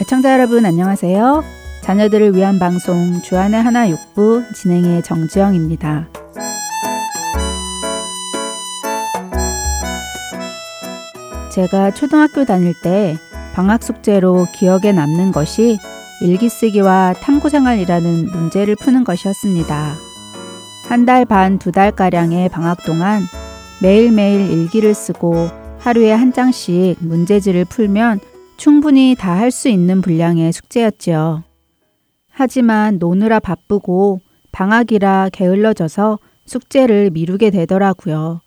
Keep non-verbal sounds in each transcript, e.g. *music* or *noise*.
애청자 여러분 안녕하세요. 자녀들을 위한 방송 주안의 하나 육부 진행의 정지영입니다. 제가 초등학교 다닐 때 방학 숙제로 기억에 남는 것이 일기 쓰기와 탐구 생활이라는 문제를 푸는 것이었습니다. 한 달 반, 두 달가량의 방학 동안 매일매일 일기를 쓰고 하루에 한 장씩 문제지를 풀면 충분히 다 할 수 있는 분량의 숙제였지요. 하지만 노느라 바쁘고 방학이라 게을러져서 숙제를 미루게 되더라고요.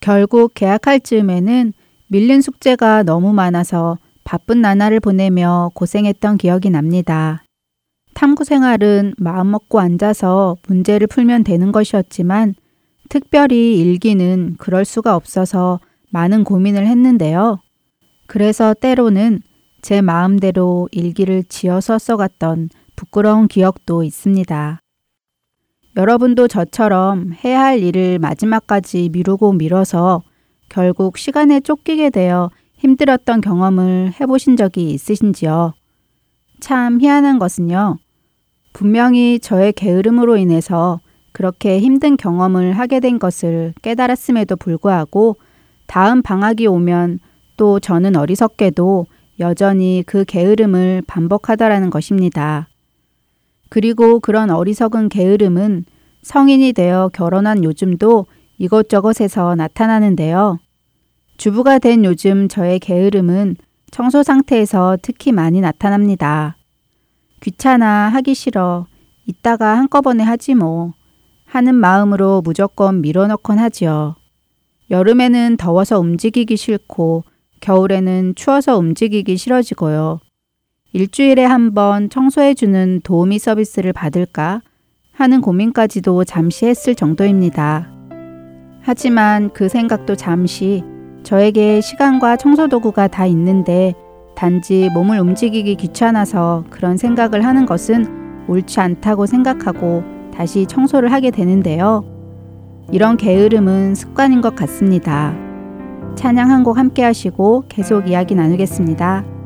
결국 계약할 즈음에는 밀린 숙제가 너무 많아서 바쁜 나날을 보내며 고생했던 기억이 납니다. 탐구 생활은 마음 먹고 앉아서 문제를 풀면 되는 것이었지만 특별히 일기는 그럴 수가 없어서 많은 고민을 했는데요. 그래서 때로는 제 마음대로 일기를 지어서 써갔던 부끄러운 기억도 있습니다. 여러분도 저처럼 해야 할 일을 마지막까지 미루고 미뤄서 결국 시간에 쫓기게 되어 힘들었던 경험을 해보신 적이 있으신지요? 참 희한한 것은요. 분명히 저의 게으름으로 인해서 그렇게 힘든 경험을 하게 된 것을 깨달았음에도 불구하고 다음 방학이 오면 또 저는 어리석게도 여전히 그 게으름을 반복하더라는 것입니다. 그리고 그런 어리석은 게으름은 성인이 되어 결혼한 요즘도 이것저것에서 나타나는데요. 주부가 된 요즘 저의 게으름은 청소 상태에서 특히 많이 나타납니다. 귀찮아, 하기 싫어, 이따가 한꺼번에 하지 뭐, 하는 마음으로 무조건 밀어넣곤 하지요. 여름에는 더워서 움직이기 싫고, 겨울에는 추워서 움직이기 싫어지고요. 일주일에 한 번 청소해주는 도우미 서비스를 받을까 하는 고민까지도 잠시 했을 정도입니다. 하지만 그 생각도 잠시 저에게 시간과 청소도구가 다 있는데 단지 몸을 움직이기 귀찮아서 그런 생각을 하는 것은 옳지 않다고 생각하고 다시 청소를 하게 되는데요. 이런 게으름은 습관인 것 같습니다. 찬양 한 곡 함께 하시고 계속 이야기 나누겠습니다.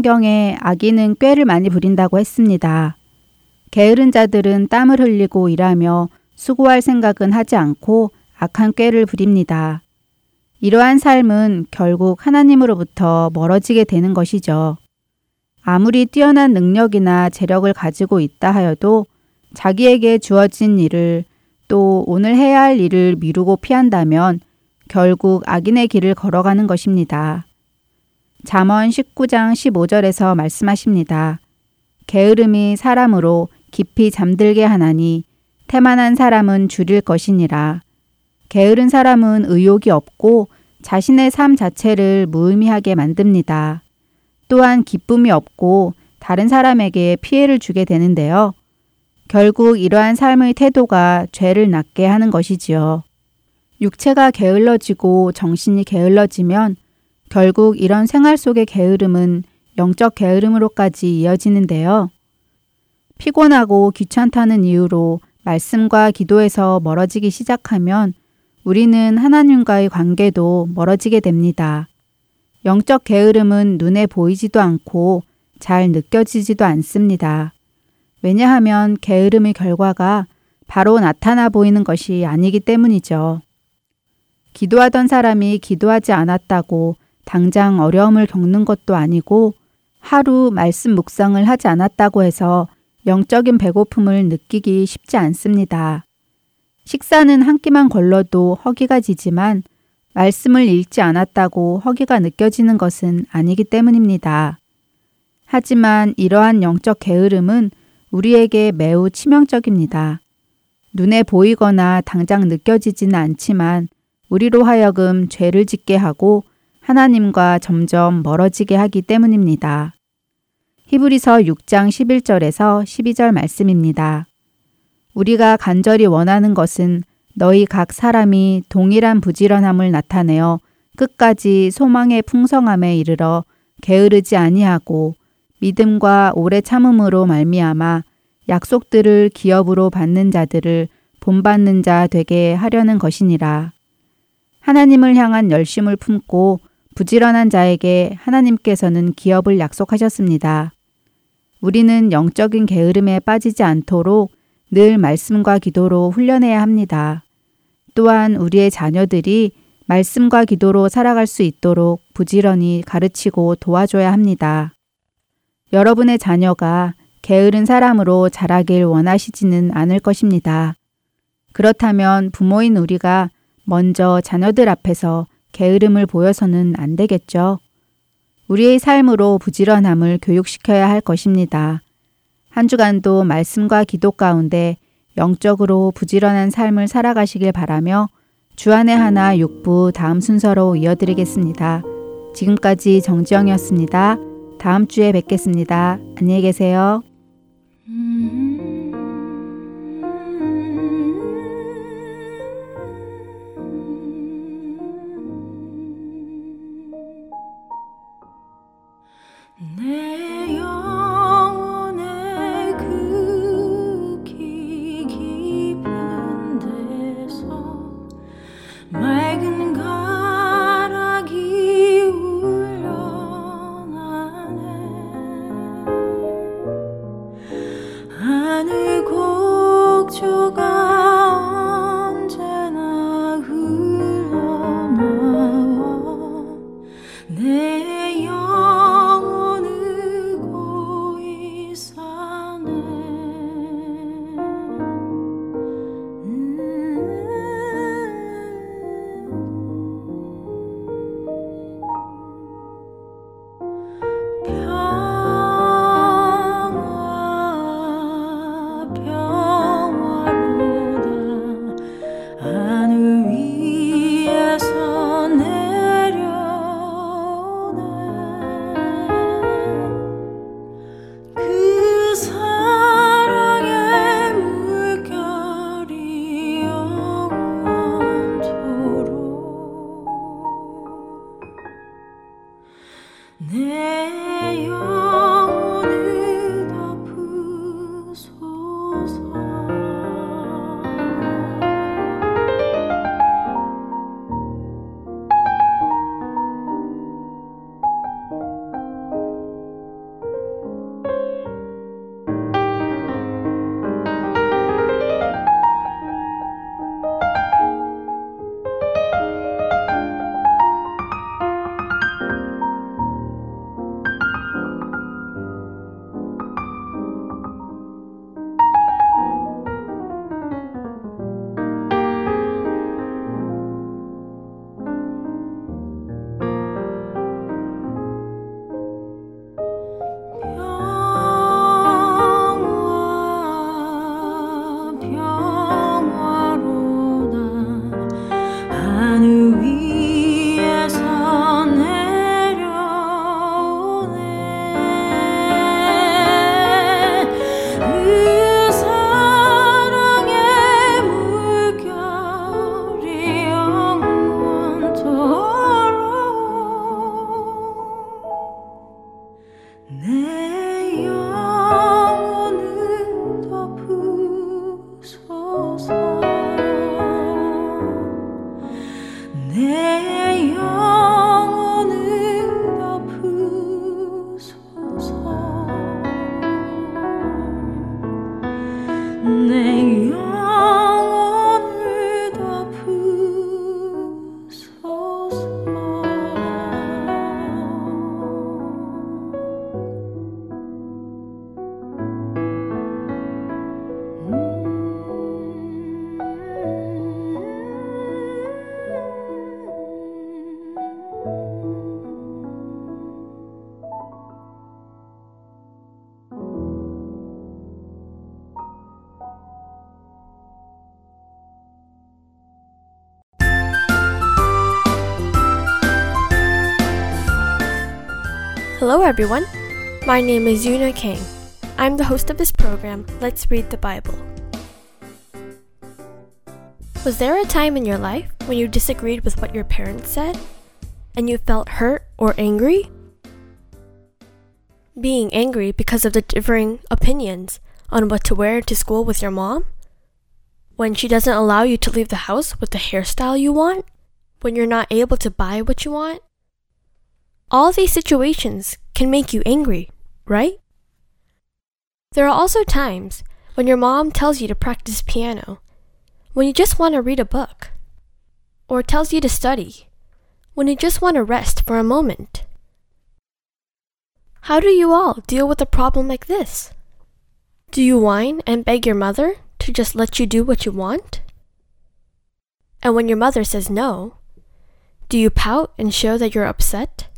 성경에 아기는 꾀를 많이 부린다고 했습니다. 게으른 자들은 땀을 흘리고 일하며 수고할 생각은 하지 않고 악한 꾀를 부립니다. 이러한 삶은 결국 하나님으로부터 멀어지게 되는 것이죠. 아무리 뛰어난 능력이나 재력을 가지고 있다 하여도 자기에게 주어진 일을 또 오늘 해야 할 일을 미루고 피한다면 결국 악인의 길을 걸어가는 것입니다. 잠언 19장 15절에서 말씀하십니다. 게으름이 사람으로 깊이 잠들게 하나니 태만한 사람은 줄일 것이니라. 게으른 사람은 의욕이 없고 자신의 삶 자체를 무의미하게 만듭니다. 또한 기쁨이 없고 다른 사람에게 피해를 주게 되는데요. 결국 이러한 삶의 태도가 죄를 낳게 하는 것이지요. 육체가 게을러지고 정신이 게을러지면 결국 이런 생활 속의 게으름은 영적 게으름으로까지 이어지는데요. 피곤하고 귀찮다는 이유로 말씀과 기도에서 멀어지기 시작하면 우리는 하나님과의 관계도 멀어지게 됩니다. 영적 게으름은 눈에 보이지도 않고 잘 느껴지지도 않습니다. 왜냐하면 게으름의 결과가 바로 나타나 보이는 것이 아니기 때문이죠. 기도하던 사람이 기도하지 않았다고 당장 어려움을 겪는 것도 아니고 하루 말씀 묵상을 하지 않았다고 해서 영적인 배고픔을 느끼기 쉽지 않습니다. 식사는 한 끼만 걸러도 허기가 지지만 말씀을 읽지 않았다고 허기가 느껴지는 것은 아니기 때문입니다. 하지만 이러한 영적 게으름은 우리에게 매우 치명적입니다. 눈에 보이거나 당장 느껴지지는 않지만 우리로 하여금 죄를 짓게 하고 하나님과 점점 멀어지게 하기 때문입니다. 히브리서 6장 11절에서 12절 말씀입니다. 우리가 간절히 원하는 것은 너희 각 사람이 동일한 부지런함을 나타내어 끝까지 소망의 풍성함에 이르러 게으르지 아니하고 믿음과 오래 참음으로 말미암아 약속들을 기업으로 받는 자들을 본받는 자 되게 하려는 것이니라. 하나님을 향한 열심을 품고 부지런한 자에게 하나님께서는 기업을 약속하셨습니다. 우리는 영적인 게으름에 빠지지 않도록 늘 말씀과 기도로 훈련해야 합니다. 또한 우리의 자녀들이 말씀과 기도로 살아갈 수 있도록 부지런히 가르치고 도와줘야 합니다. 여러분의 자녀가 게으른 사람으로 자라길 원하시지는 않을 것입니다. 그렇다면 부모인 우리가 먼저 자녀들 앞에서 게으름을 보여서는 안 되겠죠. 우리의 삶으로 부지런함을 교육시켜야 할 것입니다. 한 주간도 말씀과 기도 가운데 영적으로 부지런한 삶을 살아가시길 바라며 주안의 하나 6부 다음 순서로 이어드리겠습니다. 지금까지 정지영이었습니다. 다음 주에 뵙겠습니다. 안녕히 계세요. Hello, everyone. My name is Yuna King. I'm the host of this program, Let's Read the Bible. Was there a time in your life when you disagreed with what your parents said and you felt hurt or angry? Being angry because of the differing opinions on what to wear to school with your mom? When she doesn't allow you to leave the house with the hairstyle you want? When you're not able to buy what you want? All these situations can make you angry, right? There are also times when your mom tells you to practice piano, when you just want to read a book, or tells you to study, when you just want to rest for a moment. How do you all deal with a problem like this? Do you whine and beg your mother to just let you do what you want? And when your mother says no, do you pout and show that you're upset?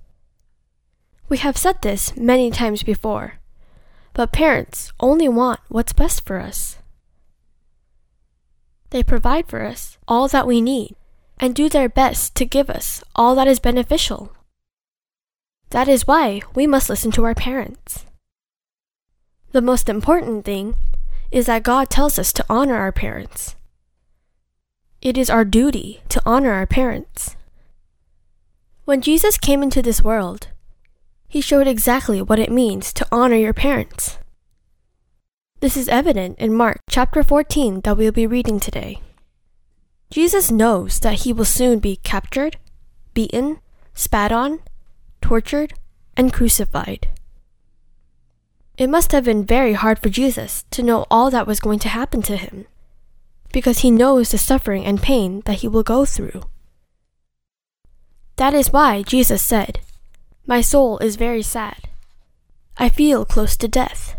We have said this many times before, but parents only want what's best for us. They provide for us all that we need and do their best to give us all that is beneficial. That is why we must listen to our parents. The most important thing is that God tells us to honor our parents. It is our duty to honor our parents. When Jesus came into this world, he showed exactly what it means to honor your parents. This is evident in Mark chapter 14 that we'll be reading today. Jesus knows that he will soon be captured, beaten, spat on, tortured, and crucified. It must have been very hard for Jesus to know all that was going to happen to him, because he knows the suffering and pain that he will go through. That is why Jesus said, my soul is very sad. I feel close to death.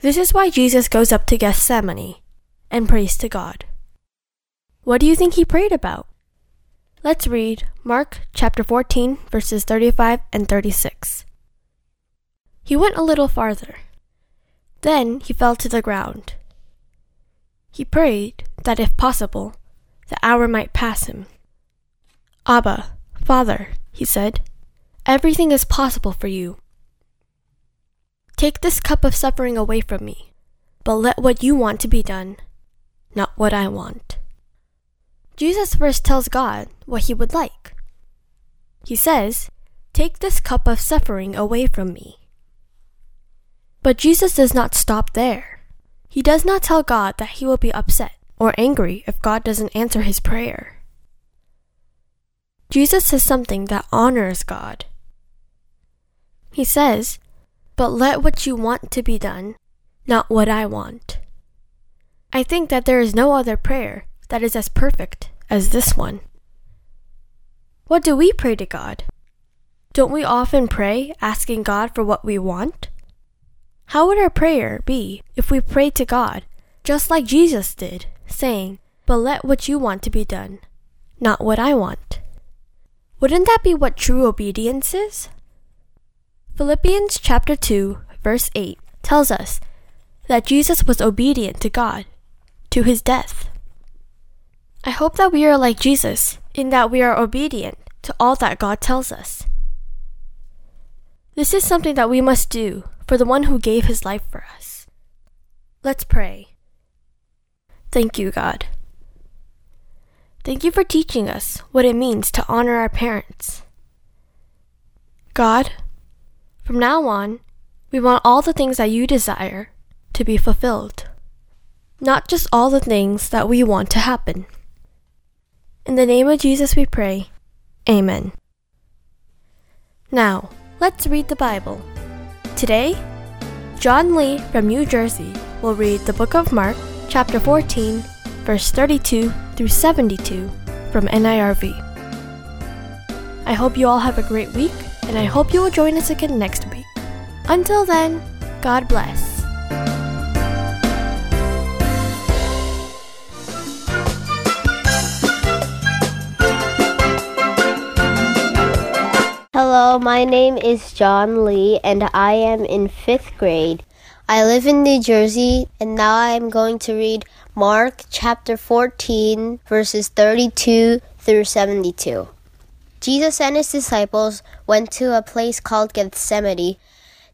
This is why Jesus goes up to Gethsemane and prays to God. What do you think he prayed about? Let's read Mark chapter 14, verses 35 and 36. He went a little farther. Then he fell to the ground. He prayed that if possible, the hour might pass him. Abba, Father, he said, everything is possible for you. Take this cup of suffering away from me, but let what you want to be done, not what I want. Jesus first tells God what he would like. He says, Take this cup of suffering away from me. But Jesus does not stop there. He does not tell God that he will be upset or angry if God doesn't answer his prayer. Jesus says something that honors God. He says, But let what you want to be done, not what I want. I think that there is no other prayer that is as perfect as this one. What do we pray to God? Don't we often pray asking God for what we want? How would our prayer be if we prayed to God just like Jesus did, saying, But let what you want to be done, not what I want? Wouldn't that be what true obedience is? Philippians chapter 2, verse 8 tells us that Jesus was obedient to God to his death. I hope that we are like Jesus in that we are obedient to all that God tells us. This is something that we must do for the one who gave his life for us. Let's pray. Thank you, God. Thank you for teaching us what it means to honor our parents. God, from now on, we want all the things that you desire to be fulfilled, not just all the things that we want to happen. In the name of Jesus we pray. Amen. Now, let's read the Bible. Today, John Lee from New Jersey we'll read the book of Mark, chapter 14, verse 32 through 72 from NIRV. I hope you all have a great week, and I hope you will join us again next week. Until then, God bless. Hello, my name is John Lee and I am in fifth grade. I live in New Jersey and now I am going to read Mark chapter 14, verses 32 through 72. Jesus and his disciples went to a place called Gethsemane.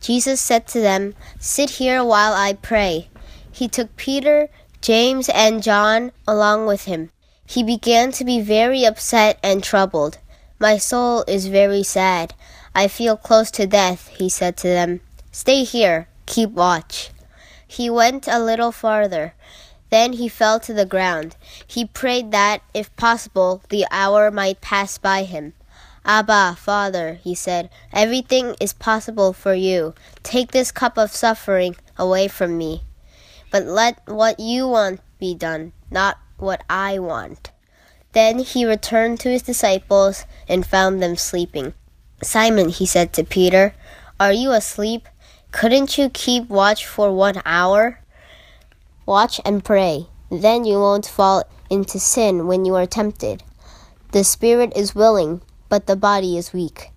Jesus said to them, Sit here while I pray. He took Peter, James, and John along with him. He began to be very upset and troubled. My soul is very sad. I feel close to death, he said to them. Stay here, keep watch. He went a little farther. Then he fell to the ground. He prayed that, if possible, the hour might pass by him. Abba, Father, he said, everything is possible for you. Take this cup of suffering away from me. But let what you want be done, not what I want. Then he returned to his disciples and found them sleeping. Simon, he said to Peter, Are you asleep? Couldn't you keep watch for one hour? Watch and pray. Then you won't fall into sin when you are tempted. The spirit is willing, but the body is weak.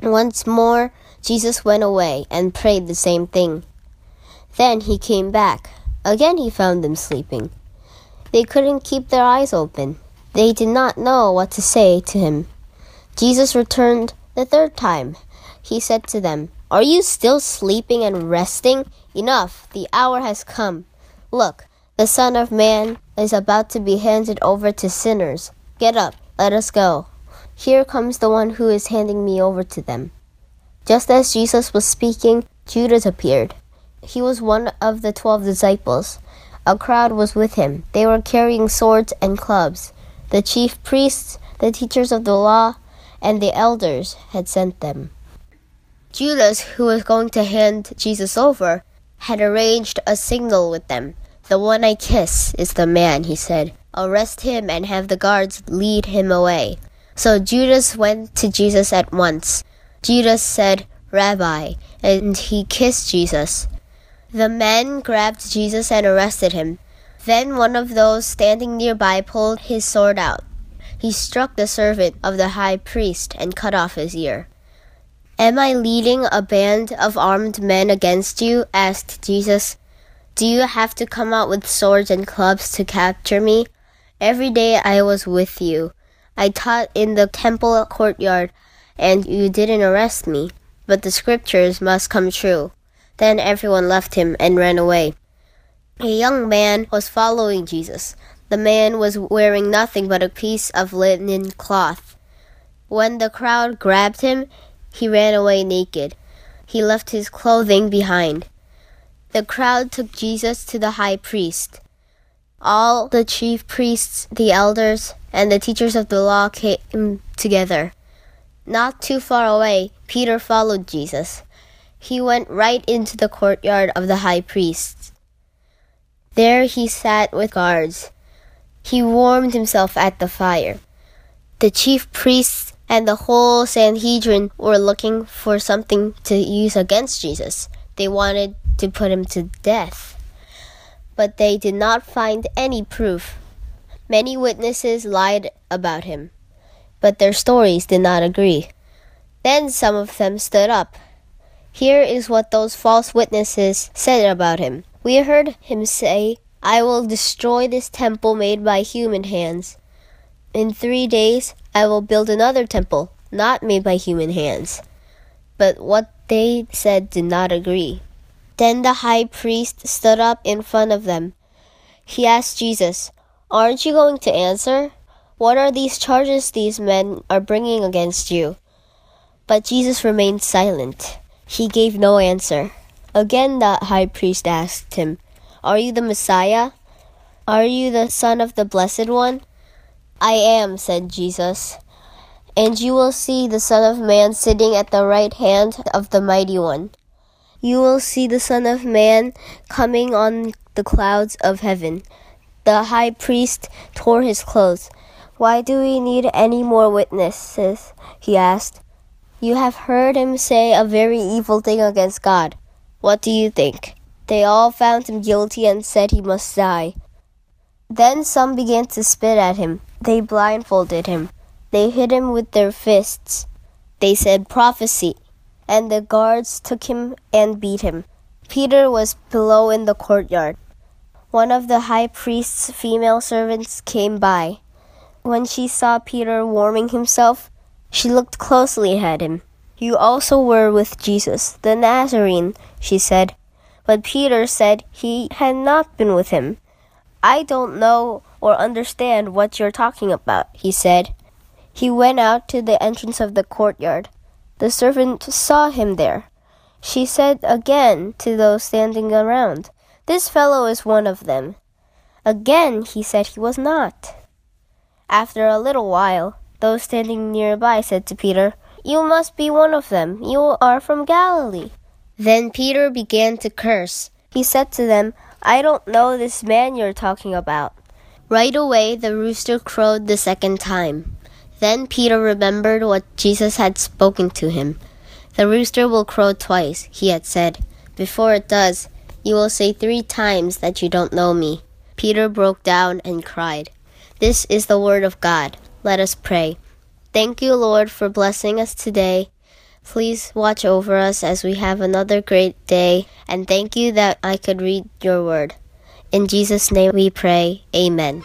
Once more, Jesus went away and prayed the same thing. Then he came back. Again he found them sleeping. They couldn't keep their eyes open. They did not know what to say to him. Jesus returned the third time. He said to them, Are you still sleeping and resting? Enough, the hour has come. Look, the Son of Man is about to be handed over to sinners. Get up, let us go. Here comes the one who is handing me over to them. Just as Jesus was speaking, Judas appeared. He was one of the twelve disciples. A crowd was with him. They were carrying swords and clubs. The chief priests, the teachers of the law, and the elders had sent them. Judas, who was going to hand Jesus over, had arranged a signal with them. The one I kiss is the man, he said. Arrest him and have the guards lead him away. So Judas went to Jesus at once. Judas said, Rabbi, and he kissed Jesus. The men grabbed Jesus and arrested him. Then one of those standing nearby pulled his sword out. He struck the servant of the high priest and cut off his ear. Am I leading a band of armed men against you? asked Jesus. Do you have to come out with swords and clubs to capture me? Every day I was with you. I taught in the temple courtyard, and you didn't arrest me. But the scriptures must come true. Then everyone left him and ran away. A young man was following Jesus. The man was wearing nothing but a piece of linen cloth. When the crowd grabbed him, he ran away naked. He left his clothing behind. The crowd took Jesus to the high priest. All the chief priests, the elders, and the teachers of the law came together. Not too far away, Peter followed Jesus. He went right into the courtyard of the high priest. There he sat with guards. He warmed himself at the fire. The chief priests and the whole Sanhedrin were looking for something to use against Jesus. They wanted to put him to death. But they did not find any proof. Many witnesses lied about him, but their stories did not agree. Then some of them stood up. Here is what those false witnesses said about him. We heard him say, I will destroy this temple made by human hands. In three days I will build another temple, not made by human hands. But what they said did not agree. Then the high priest stood up in front of them. He asked Jesus, Aren't you going to answer? What are these charges these men are bringing against you? But Jesus remained silent. He gave no answer. Again the high priest asked him, Are you the Messiah? Are you the Son of the Blessed One? I am, said Jesus. And you will see the Son of Man sitting at the right hand of the Mighty One. You will see the Son of Man coming on the clouds of heaven. The high priest tore his clothes. Why do we need any more witnesses? he asked. You have heard him say a very evil thing against God. What do you think? They all found him guilty and said he must die. Then some began to spit at him. They blindfolded him. They hit him with their fists. They said, Prophecy. And the guards took him and beat him. Peter was below in the courtyard. One of the high priest's female servants came by. When she saw Peter warming himself, she looked closely at him. You also were with Jesus, the Nazarene, she said. But Peter said he had not been with him. I don't know or understand what you're talking about, he said. He went out to the entrance of the courtyard. The servant saw him there. She said again to those standing around, This fellow is one of them. Again he said he was not. After a little while, those standing nearby said to Peter, You must be one of them. You are from Galilee. Then Peter began to curse. He said to them, I don't know this man you're talking about. Right away the rooster crowed the second time. Then Peter remembered what Jesus had spoken to him. The rooster will crow twice, he had said. Before it does, you will say three times that you don't know me. Peter broke down and cried. This is the word of God. Let us pray. Thank you, Lord, for blessing us today. Please watch over us as we have another great day, and thank you that I could read your word. In Jesus' name we pray. Amen.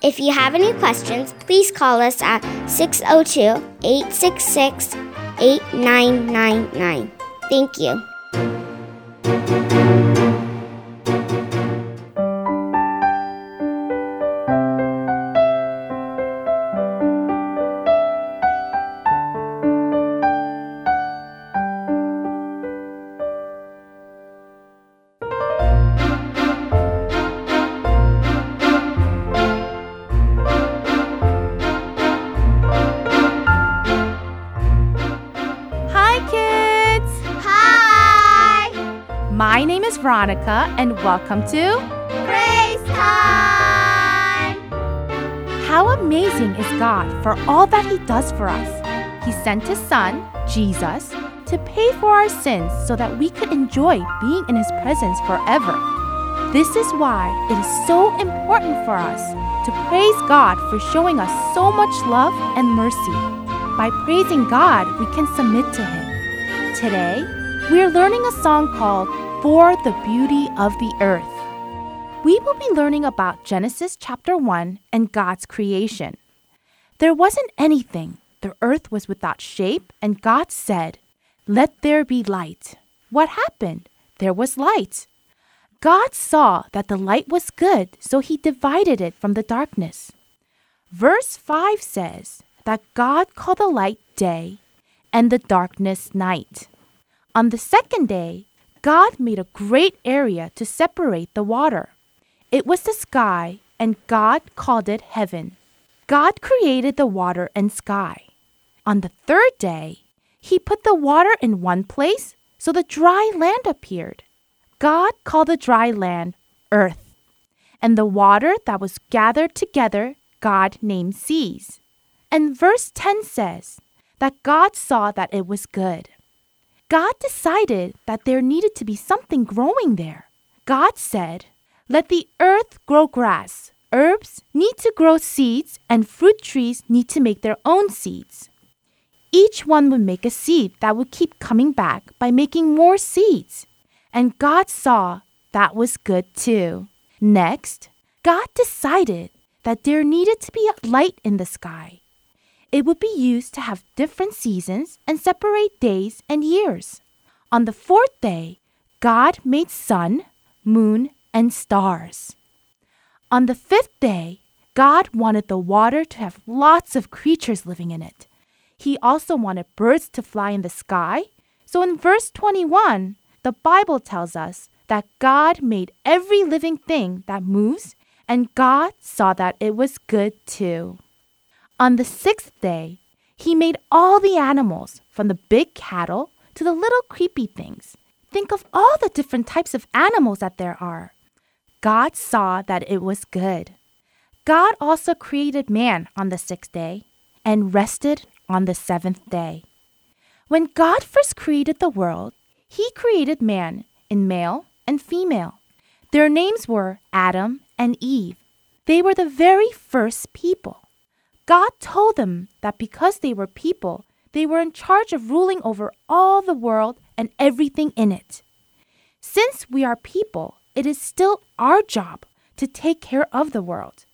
If you have any questions, please call us at 602 866 8999. Thank you. Welcome to Praise time! How Amazing is God for all that He does for us. He sent His Son, Jesus, to pay for our sins so that we could enjoy being in His presence forever. This is why it is so important for us to praise God for showing us so much love and mercy. By praising God, we can submit to Him. Today, we are learning a song called For the Beauty of the Earth. We will be learning about Genesis chapter 1 and God's creation. There wasn't anything. The earth was without shape, and God said, Let there be light. What happened? There was light. God saw that the light was good, so he divided it from the darkness. Verse 5 says that God called the light day and the darkness night. On the second day, God made a great area to separate the water. It was the sky, and God called it heaven. God created the water and sky. On the third day, He put the water in one place, so the dry land appeared. God called the dry land earth, and the water that was gathered together, God named seas. And verse 10 says that God saw that it was good. God decided that there needed to be something growing there. God said, Let the earth grow grass. Herbs need to grow seeds, and fruit trees need to make their own seeds. Each one would make a seed that would keep coming back by making more seeds. And God saw that was good too. Next, God decided that there needed to be a light in the sky. It would be used to have different seasons and separate days and years. On the fourth day, God made sun, moon, and stars. On the fifth day, God wanted the water to have lots of creatures living in it. He also wanted birds to fly in the sky. So in verse 21, the Bible tells us that God made every living thing that moves, and God saw that it was good too. On the sixth day, he made all the animals, from the big cattle to the little creepy things. Think of all the different types of animals that there are. God saw that it was good. God also created man on the sixth day and rested on the seventh day. When God first created the world, he created man in male and female. Their names were Adam and Eve. They were the very first people. God told them that because they were people, they were in charge of ruling over all the world and everything in it. Since we are people, it is still our job to take care of the world.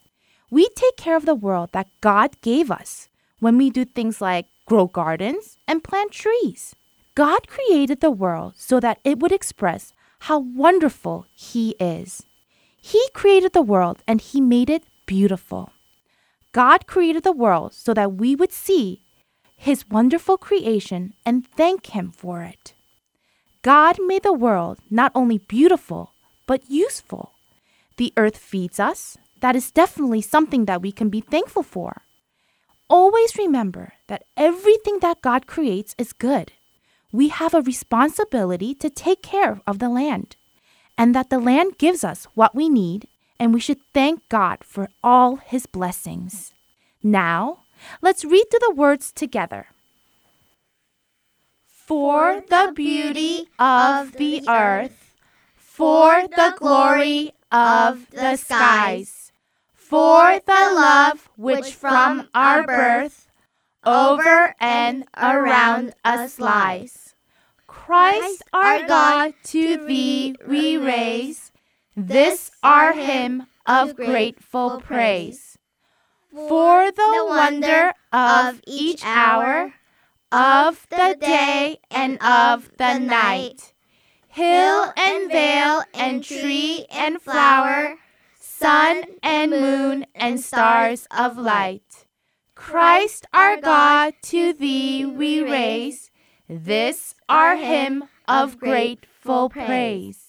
We take care of the world that God gave us when we do things like grow gardens and plant trees. God created the world so that it would express how wonderful He is. He created the world and He made it beautiful. God created the world so that we would see His wonderful creation and thank Him for it. God made the world not only beautiful, but useful. The earth feeds us. That is definitely something that we can be thankful for. Always remember that everything that God creates is good. We have a responsibility to take care of the land, and that the land gives us what we need, and we should thank God for all his blessings. Now, let's read through the words together. For the beauty of the earth, for the glory of the skies, for the love which from our birth over and around us lies. Christ our God, to thee we raise this our hymn of grateful praise. For the wonder of each hour, of the day and of the night, hill and vale and tree and flower, sun and moon and stars of light. Christ our God, to thee we raise this our hymn of grateful praise.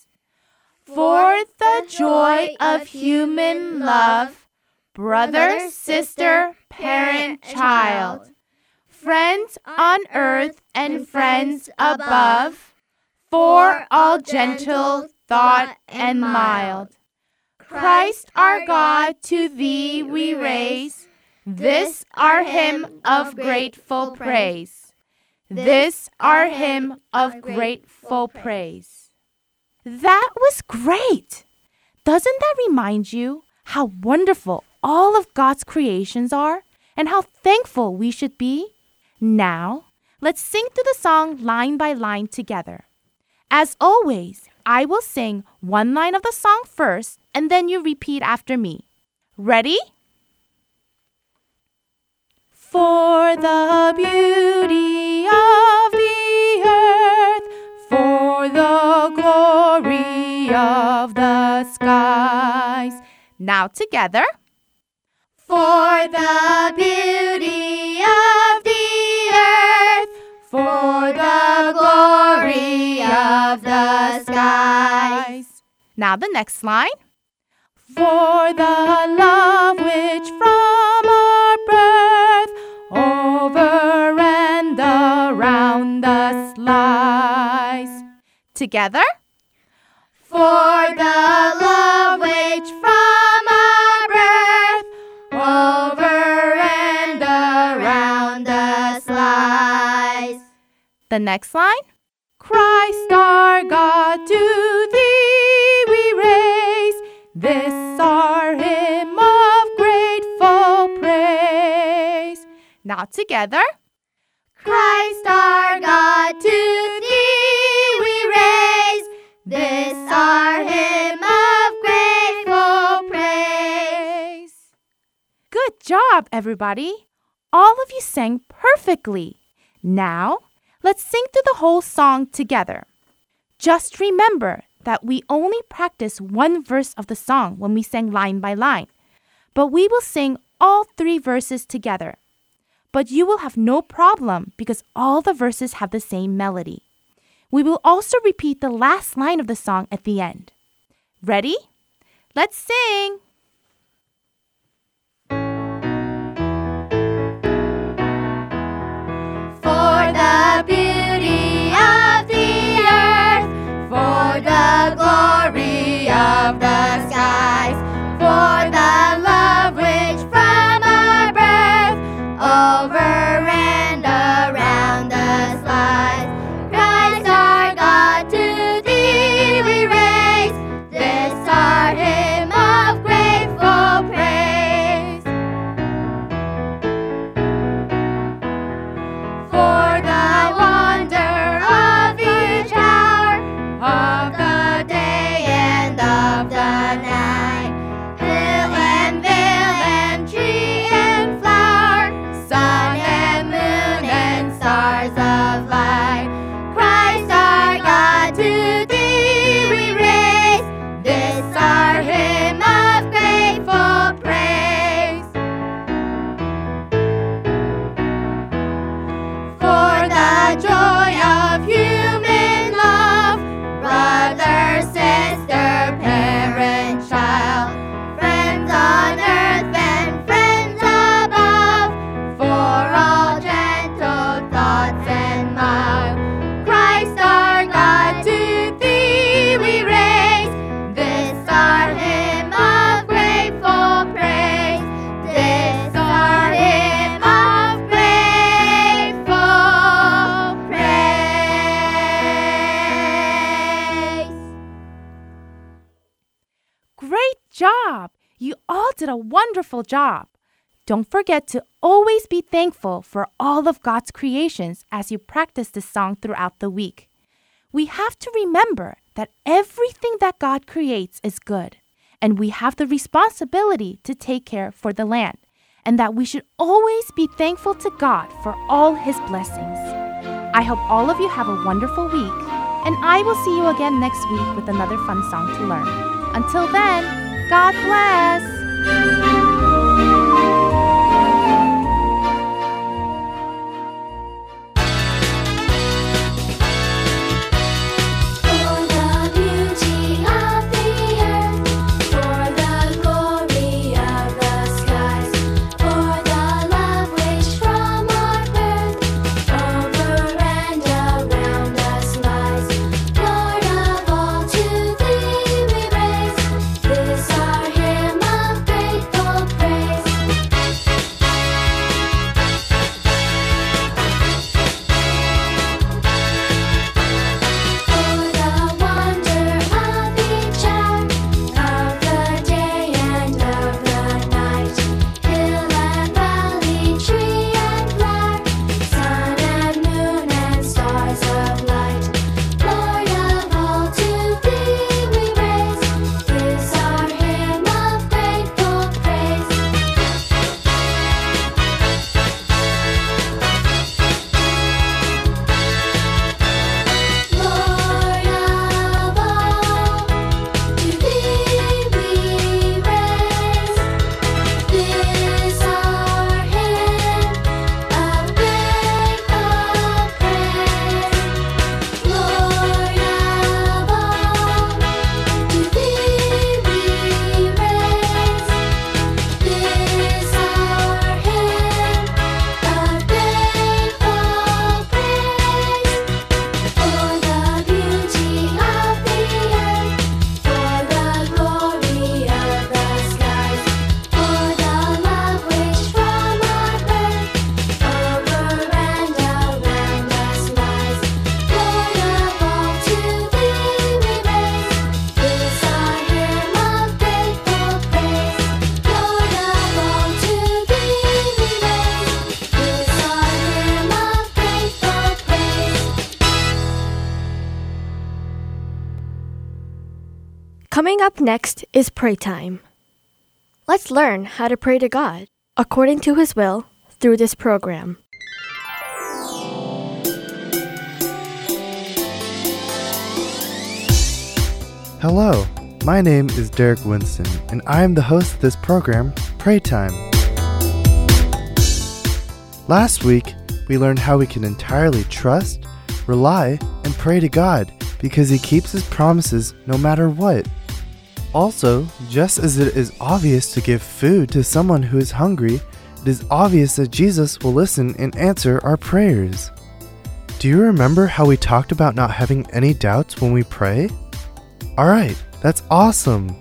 For the joy of human love, brother, sister, parent, child, friends on earth and friends above, for all gentle thought and mild. Christ our God, to thee we raise this our hymn of grateful praise. This our hymn of grateful praise. That was great! Doesn't that remind you how wonderful all of God's creations are and how thankful we should be? Now, let's sing through the song line by line together. As always, I will sing one line of the song first and then you repeat after me. Ready? For the beauty of the of the skies. Now together. For the beauty of the earth, for the glory of the skies. Now the next line. For the love which from our birth over and around us lies. Together. For the love which from our birth over and around us lies. The next line. Christ our God, to thee we raise this our hymn of grateful praise. Now together. Christ our God, to thee we raise this job, everybody! All of you sang perfectly. Now, let's sing through the whole song together. Just remember that we only practice one verse of the song when we sang line by line, but we will sing all three verses together. But you will have no problem because all the verses have the same melody. We will also repeat the last line of the song at the end. Ready? Let's sing! Wonderful job. Don't forget to always be thankful for all of God's creations as you practice this song throughout the week. We have to remember that everything that God creates is good, and we have the responsibility to take care for the land, and that we should always be thankful to God for all his blessings. I hope all of you have a wonderful week, and I will see you again next week with another fun song to learn. Until then, God bless! For Coming up next is pray time. Let's learn how to pray to God. according to His will, through this program. Hello, my name is Derek Winston, and I am the host of this program, Pray Time. Last week, we learned how we can entirely trust, rely, and pray to God because He keeps His promises no matter what. Also, just as it is obvious to give food to someone who is hungry, it is obvious that Jesus will listen and answer our prayers. Do you remember how we talked about not having any doubts when we pray? Alright, that's awesome!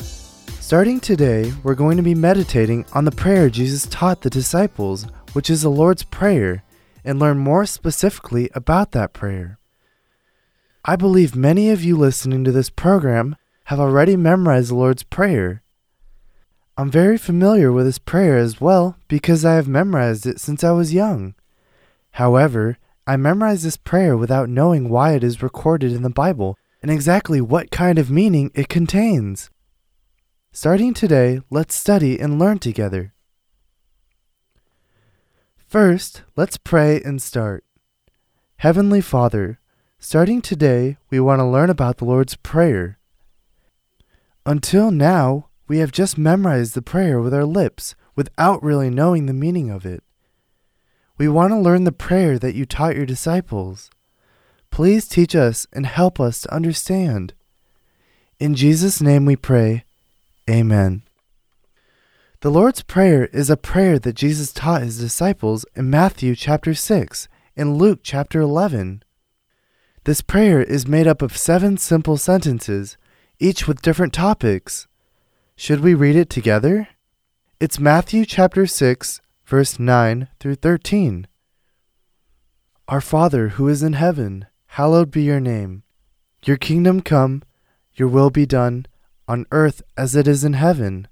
Starting today, we're going to be meditating on the prayer Jesus taught the disciples, which is the Lord's Prayer, and learn more specifically about that prayer. I believe many of you listening to this program have already memorized the Lord's Prayer. I'm very familiar with this prayer as well because I have memorized it since I was young. However, I memorized this prayer without knowing why it is recorded in the Bible and exactly what kind of meaning it contains. Starting today, let's study and learn together. First, let's pray and start. Heavenly Father, starting today, we want to learn about the Lord's Prayer. Until now, we have just memorized the prayer with our lips without really knowing the meaning of it. We want to learn the prayer that you taught your disciples. Please teach us and help us to understand. In Jesus' name we pray. Amen. The Lord's Prayer is a prayer that Jesus taught his disciples in Matthew chapter 6 and Luke chapter 11. This prayer is made up of seven simple sentences, each with different topics. Should we read it together? It's Matthew chapter 6, verse 9 through 13. Our Father who is in heaven, hallowed be your name. Your kingdom come, your will be done, on earth as it is in heaven.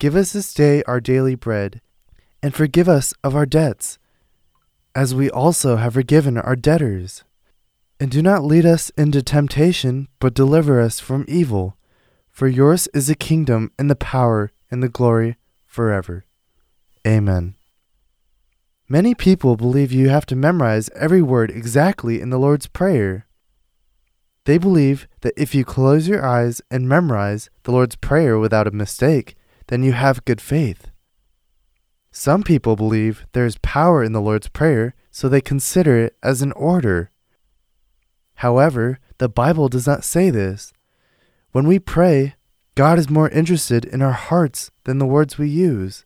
Give us this day our daily bread, and forgive us of our debts, as we also have forgiven our debtors. And do not lead us into temptation, but deliver us from evil. For yours is the kingdom, and the power, and the glory, forever. Amen. Many people believe you have to memorize every word exactly in the Lord's Prayer. They believe that if you close your eyes and memorize the Lord's Prayer without a mistake, then you have good faith. Some people believe there is power in the Lord's Prayer, so they consider it as an order. However, the Bible does not say this. When we pray, God is more interested in our hearts than the words we use.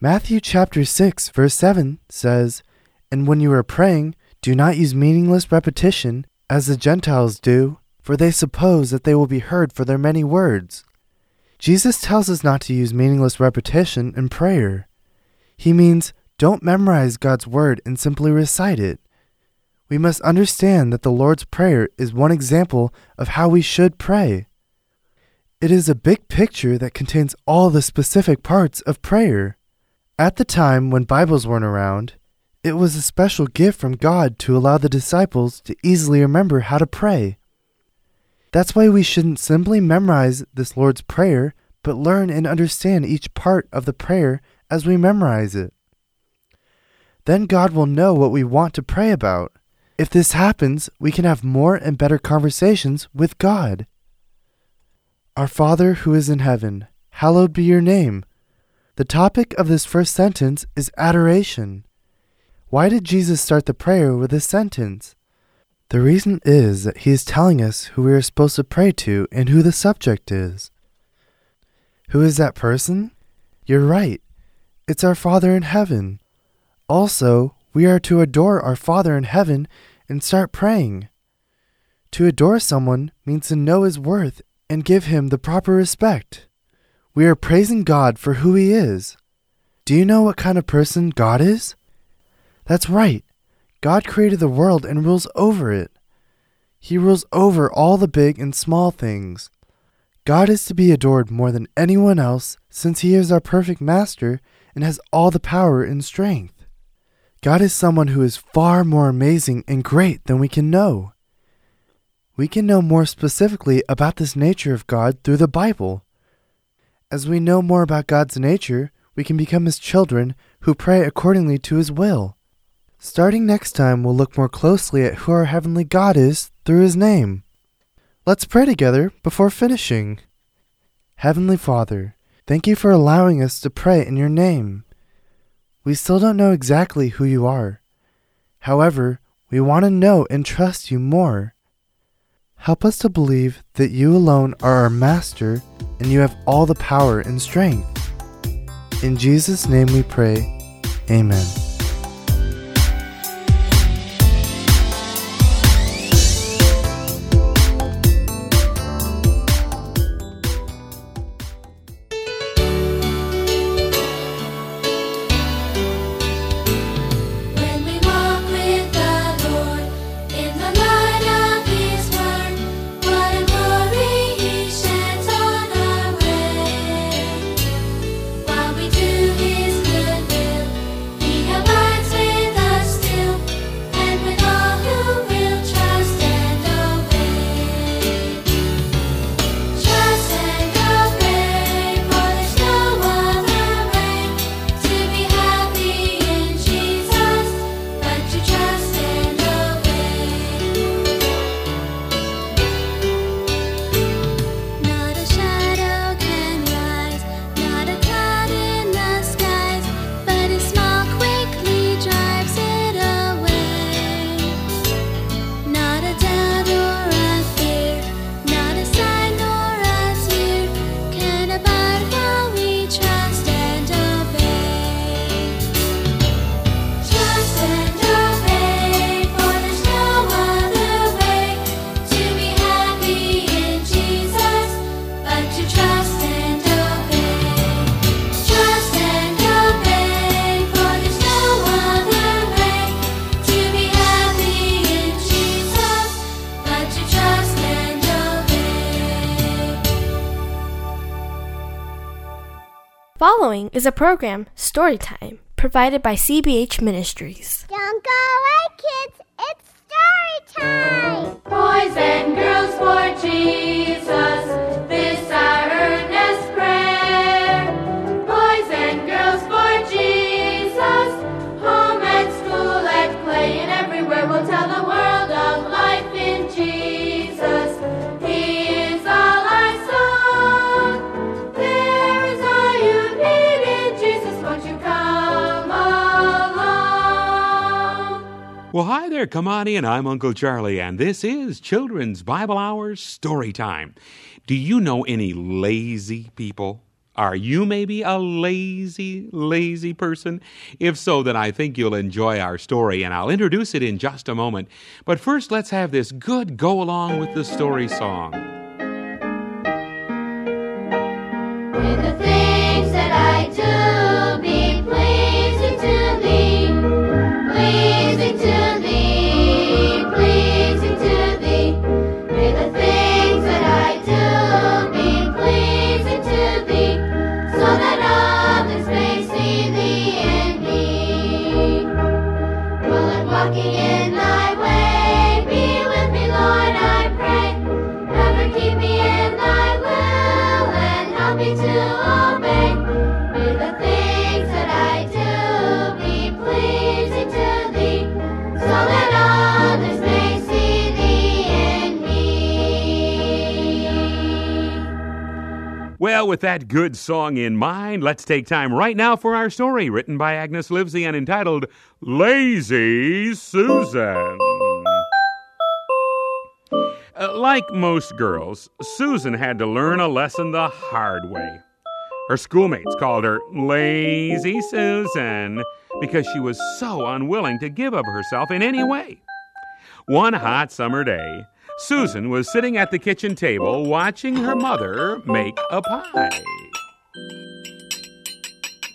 Matthew chapter 6 verse 7 says, And when you are praying, do not use meaningless repetition as the Gentiles do, for they suppose that they will be heard for their many words. Jesus tells us not to use meaningless repetition in prayer. He means don't memorize God's word and simply recite it. We must understand that the Lord's Prayer is one example of how we should pray. It is a big picture that contains all the specific parts of prayer. At the time when Bibles weren't around, it was a special gift from God to allow the disciples to easily remember how to pray. That's why we shouldn't simply memorize this Lord's Prayer, but learn and understand each part of the prayer as we memorize it. Then God will know what we want to pray about. If this happens, we can have more and better conversations with God. Our Father who is in heaven, hallowed be your name. The topic of this first sentence is adoration. Why did Jesus start the prayer with this sentence? The reason is that he is telling us who we are supposed to pray to and who the subject is. Who is that person? You're right. It's our Father in heaven. Also, we are to adore our Father in heaven and start praying. To adore someone means to know his worth and give him the proper respect. We are praising God for who He is. Do you know what kind of person God is? That's right. God created the world and rules over it. He rules over all the big and small things. God is to be adored more than anyone else since He is our perfect master and has all the power and strength. God is someone who is far more amazing and great than we can know. We can know more specifically about this nature of God through the Bible. As we know more about God's nature, we can become His children who pray accordingly to His will. Starting next time, we'll look more closely at who our Heavenly God is through His name. Let's pray together before finishing. Heavenly Father, thank you for allowing us to pray in your name. We still don't know exactly who you are. However, we want to know and trust you more. Help us to believe that you alone are our Master and you have all the power and strength. In Jesus' name we pray. Amen. Program, Storytime, provided by CBH Ministries. Don't go away, hi there, Kamani, and I'm Uncle Charlie, and this is Children's Bible Hours Story Time. Do you know any lazy people? Are you maybe a lazy, lazy person? If so, then I think you'll enjoy our story, and I'll introduce it in just a moment. But first, let's have this good go along with the story song. Well, with that good song in mind, let's take time right now for our story, written by Agnes Livesey and entitled Lazy Susan. Uh, like most girls, Susan had to learn a lesson the hard way. Her schoolmates called her Lazy Susan because she was so unwilling to give of herself in any way. One hot summer day, Susan was sitting at the kitchen table watching her mother make a pie.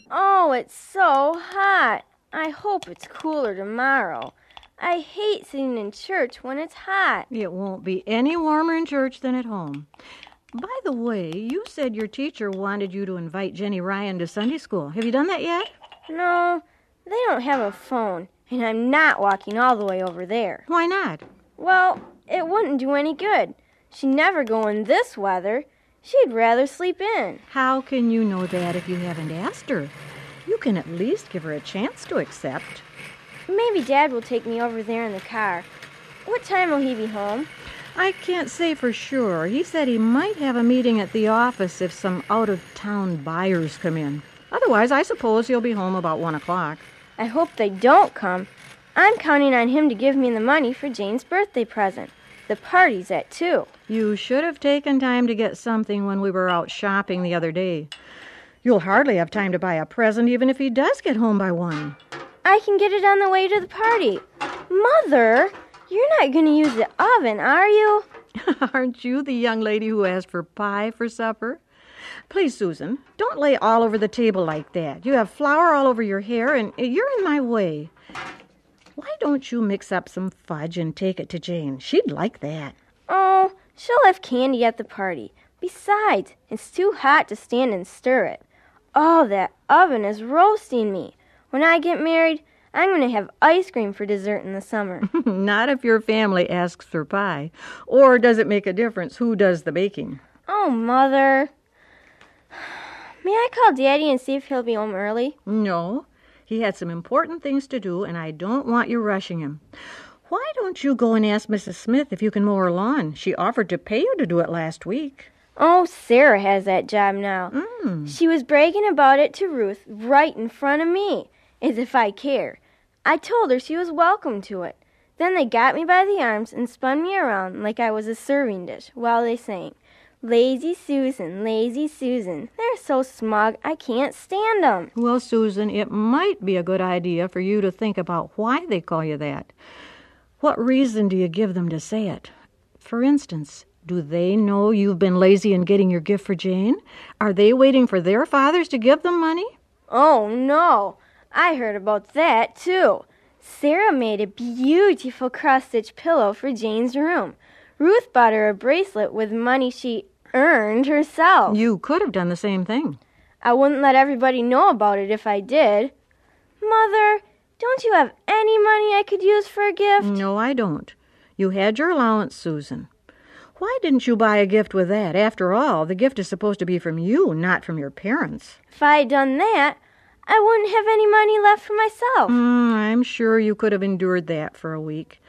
Oh, it's so hot. I hope it's cooler tomorrow. I hate sitting in church when it's hot. It won't be any warmer in church than at home. By the way, you said your teacher wanted you to invite Jenny Ryan to Sunday school. Have you done that yet? No, they don't have a phone, and I'm not walking all the way over there. Why not? Well, it wouldn't do any good. She'd never go in this weather. She'd rather sleep in. How can you know that if you haven't asked her? You can at least give her a chance to accept. Maybe Dad will take me over there in the car. What time will he be home? I can't say for sure. He said he might have a meeting at the office if some out of town buyers come in. Otherwise, I suppose he'll be home about one o'clock. I hope they don't come. I'm counting on him to give me the money for Jane's birthday present. The party's at 2. You should have taken time to get something when we were out shopping the other day. You'll hardly have time to buy a present even if he does get home by one. I can get it on the way to the party. Mother, you're not going to use the oven, are you? *laughs* Aren't you the young lady who asked for pie for supper? Please, Susan, don't lay all over the table like that. You have flour all over your hair, and you're in my way. Why don't you mix up some fudge and take it to Jane? She'd like that. Oh, she'll have candy at the party. Besides, it's too hot to stand and stir it. Oh, that oven is roasting me. When I get married, I'm going to have ice cream for dessert in the summer. *laughs* Not if your family asks for pie. Or does it make a difference who does the baking? oh, Mother. *sighs* May I call Daddy and see if he'll be home early? No. He had some important things to do, and I don't want you rushing him. Why don't you go and ask Mrs. Smith if you can mow her lawn? She offered to pay you to do it last week. Oh, Sarah has that job now. Mm. She was bragging about it to Ruth right in front of me, as if I care. I told her she was welcome to it. Then they got me by the arms and spun me around like I was a serving dish while they sang, Lazy Susan, Lazy Susan. They're so smug, I can't stand 'em. Well, Susan, it might be a good idea for you to think about why they call you that. What reason do you give them to say it? For instance, do they know you've been lazy in getting your gift for Jane? Are they waiting for their fathers to give them money? Oh, no. I heard about that, too. Sarah made a beautiful cross stitch pillow for Jane's room. Ruth bought her a bracelet with money she earned herself. You could have done the same thing. I wouldn't let everybody know about it if I did. Mother, don't you have any money I could use for a gift? No, I don't. You had your allowance, Susan. Why didn't you buy a gift with that? After all, the gift is supposed to be from you, not from your parents. If I had done that, I wouldn't have any money left for myself. Mm, I'm sure you could have endured that for a week.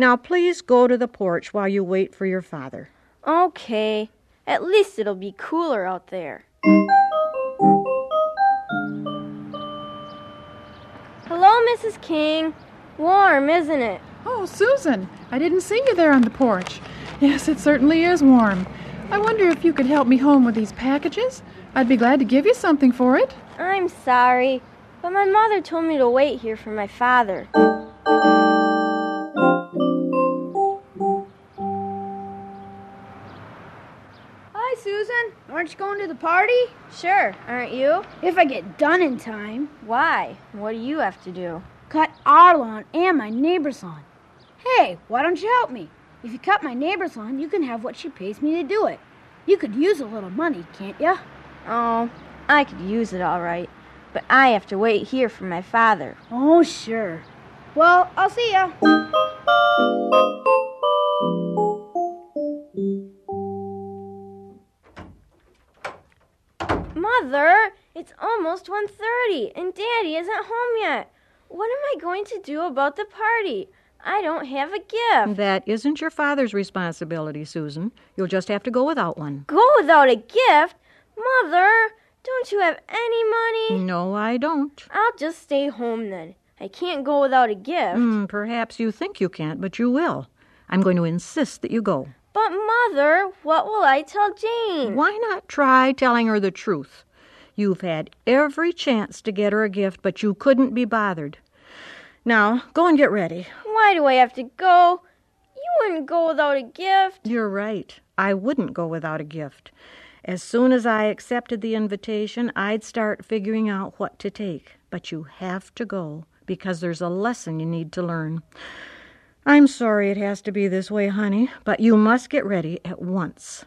Now, please go to the porch while you wait for your father. Okay. At least it'll be cooler out there. Hello, Mrs. King. Warm, isn't it? Oh, Susan, I didn't see you there on the porch. Yes, it certainly is warm. I wonder if you could help me home with these packages? I'd be glad to give you something for it. I'm sorry, but my mother told me to wait here for my father. Aren't you going to the party? Sure, aren't you? If I get done in time. Why? What do you have to do? Cut our lawn and my neighbor's lawn. Hey, why don't you help me? If you cut my neighbor's lawn, you can have what she pays me to do it. You could use a little money, can't you? Oh, I could use it all right, but I have to wait here for my father. Oh, sure. Well, I'll see ya. Mother, it's almost 1:30 and Daddy isn't home yet. What am I going to do about the party? I don't have a gift. That isn't your father's responsibility, Susan. You'll just have to go without one. Go without a gift? Mother, don't you have any money? No, I don't. I'll just stay home then. I can't go without a gift. Hmm, perhaps you think you can't, but you will. I'm going to insist that you go. But, Mother, what will I tell Jane? Why not try telling her the truth? You've had every chance to get her a gift, but you couldn't be bothered. Now, go and get ready. Why do I have to go? You wouldn't go without a gift. You're right. I wouldn't go without a gift. As soon as I accepted the invitation, I'd start figuring out what to take. But you have to go because there's a lesson you need to learn. I'm sorry it has to be this way, honey, but you must get ready at once.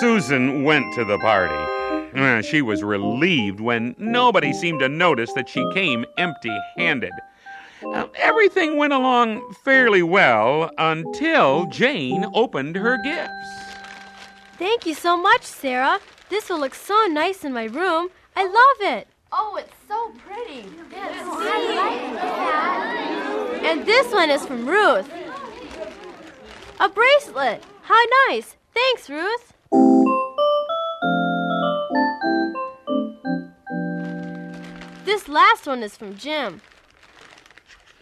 Susan went to the party. Uh, she was relieved when nobody seemed to notice that she came empty handed. Uh, everything went along fairly well until Jane opened her gifts. Thank you so much, Sarah. This will look so nice in my room. I love it. Oh, it's so pretty. Yes. And this one is from Ruth. A bracelet. How nice. Thanks, Ruth. This last one is from Jim.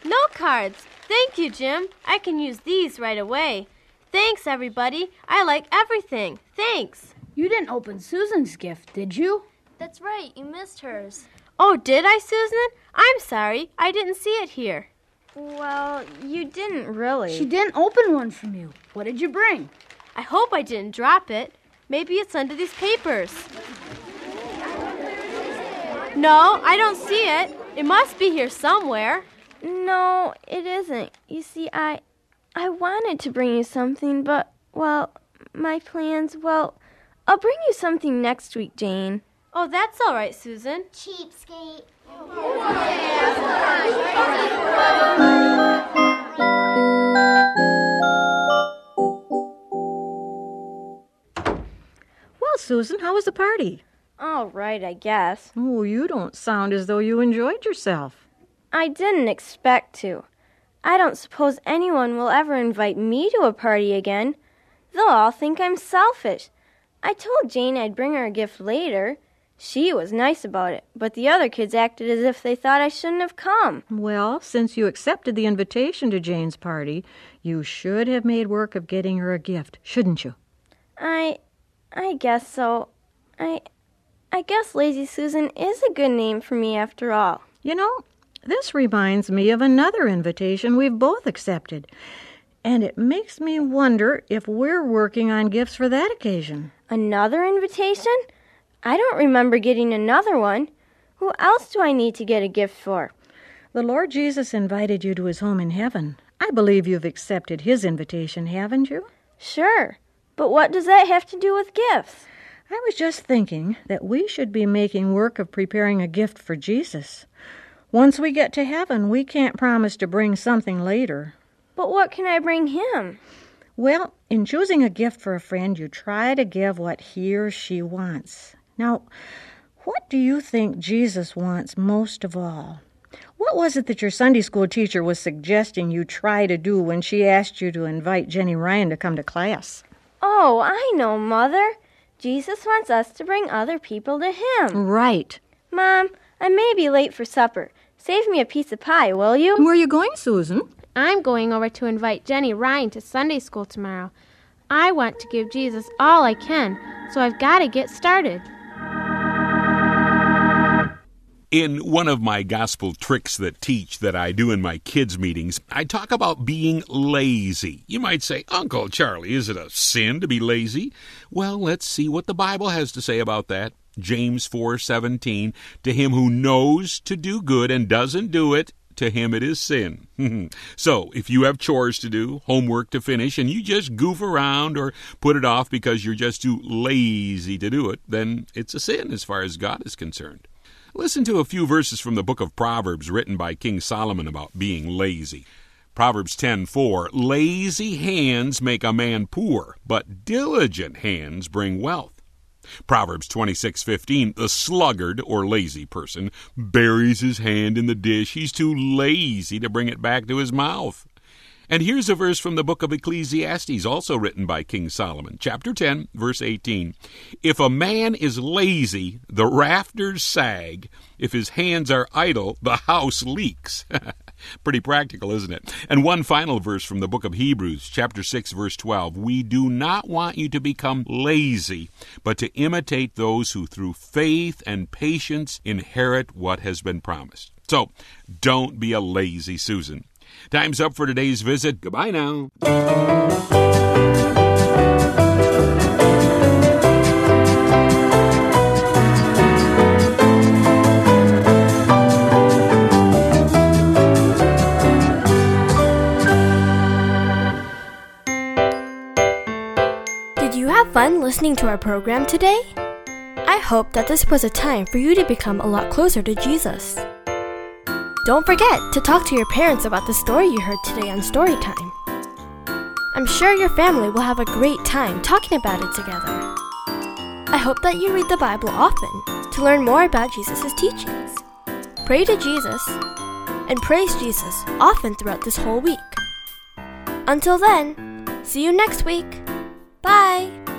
Note cards. Thank you, Jim. I can use these right away. Thanks, everybody. I like everything. Thanks. You didn't open Susan's gift, did you? That's right, you missed hers. Oh, did I, Susan? I'm sorry. I didn't see it here. Well, you didn't really. She didn't open one from you. What did you bring? I hope I didn't drop it. Maybe it's under these papers. No, I don't see it. It must be here somewhere. No, it isn't. You see, I I wanted to bring you something, but well, my plans, well, I'll bring you something next week, Jane. Oh, that's all right, Susan. Cheapskate. Well, Susan, how was the party? All right, I guess. Oh, you don't sound as though you enjoyed yourself. I didn't expect to. I don't suppose anyone will ever invite me to a party again. They'll all think I'm selfish. I told Jane I'd bring her a gift later. She was nice about it, but the other kids acted as if they thought I shouldn't have come. Well, since you accepted the invitation to Jane's party, you should have made work of getting her a gift, shouldn't you? I I guess so. I I guess Lazy Susan is a good name for me after all. You know, this reminds me of another invitation we've both accepted. And it makes me wonder if we're working on gifts for that occasion. Another invitation? I don't remember getting another one. Who else do I need to get a gift for? The Lord Jesus invited you to his home in heaven. I believe you've accepted his invitation, haven't you? Sure. But what does that have to do with gifts? I was just thinking that we should be making work of preparing a gift for Jesus. Once we get to heaven, we can't promise to bring something later. But what can I bring him? Well, in choosing a gift for a friend, you try to give what he or she wants. Now, what do you think Jesus wants most of all? What was it that your Sunday school teacher was suggesting you try to do when she asked you to invite Jenny Ryan to come to class? Oh, I know, Mother. Jesus wants us to bring other people to him. Right. Mom, I may be late for supper. Save me a piece of pie, will you? Where are you going, Susan? I'm going over to invite Jenny Ryan to Sunday school tomorrow. I want to give Jesus all I can, so I've got to get started. In one of my gospel tricks that teach that I do in my kids' meetings, I talk about being lazy. You might say, Uncle Charlie, is it a sin to be lazy? Well, let's see what the Bible has to say about that. James 4:17 To him who knows to do good and doesn't do it to him it is sin. *laughs* so, if you have chores to do, homework to finish, and you just goof around or put it off because you're just too lazy to do it, then it's a sin as far as God is concerned. Listen to a few verses from the book of Proverbs written by King Solomon about being lazy. Proverbs 10:4 Lazy hands make a man poor, but diligent hands bring wealth. Proverbs 26:15 The sluggard or lazy person buries his hand in the dish. He's too lazy to bring it back to his mouth. And here's a verse from the book of Ecclesiastes, also written by King Solomon, chapter 10, verse 18. If a man is lazy, the rafters sag. If his hands are idle, the house leaks. *laughs* Pretty practical, isn't it? And one final verse from the book of Hebrews, chapter 6, verse 12. We do not want you to become lazy, but to imitate those who through faith and patience inherit what has been promised. So, don't be a lazy Susan. Time's up for today's visit. Goodbye now. Did you have fun listening to our program today? I hope that this was a time for you to become a lot closer to Jesus. Don't forget to talk to your parents about the story you heard today on Storytime. I'm sure your family will have a great time talking about it together. I hope that you read the Bible often to learn more about Jesus' teachings. Pray to Jesus and praise Jesus often throughout this whole week. Until then, see you next week. Bye!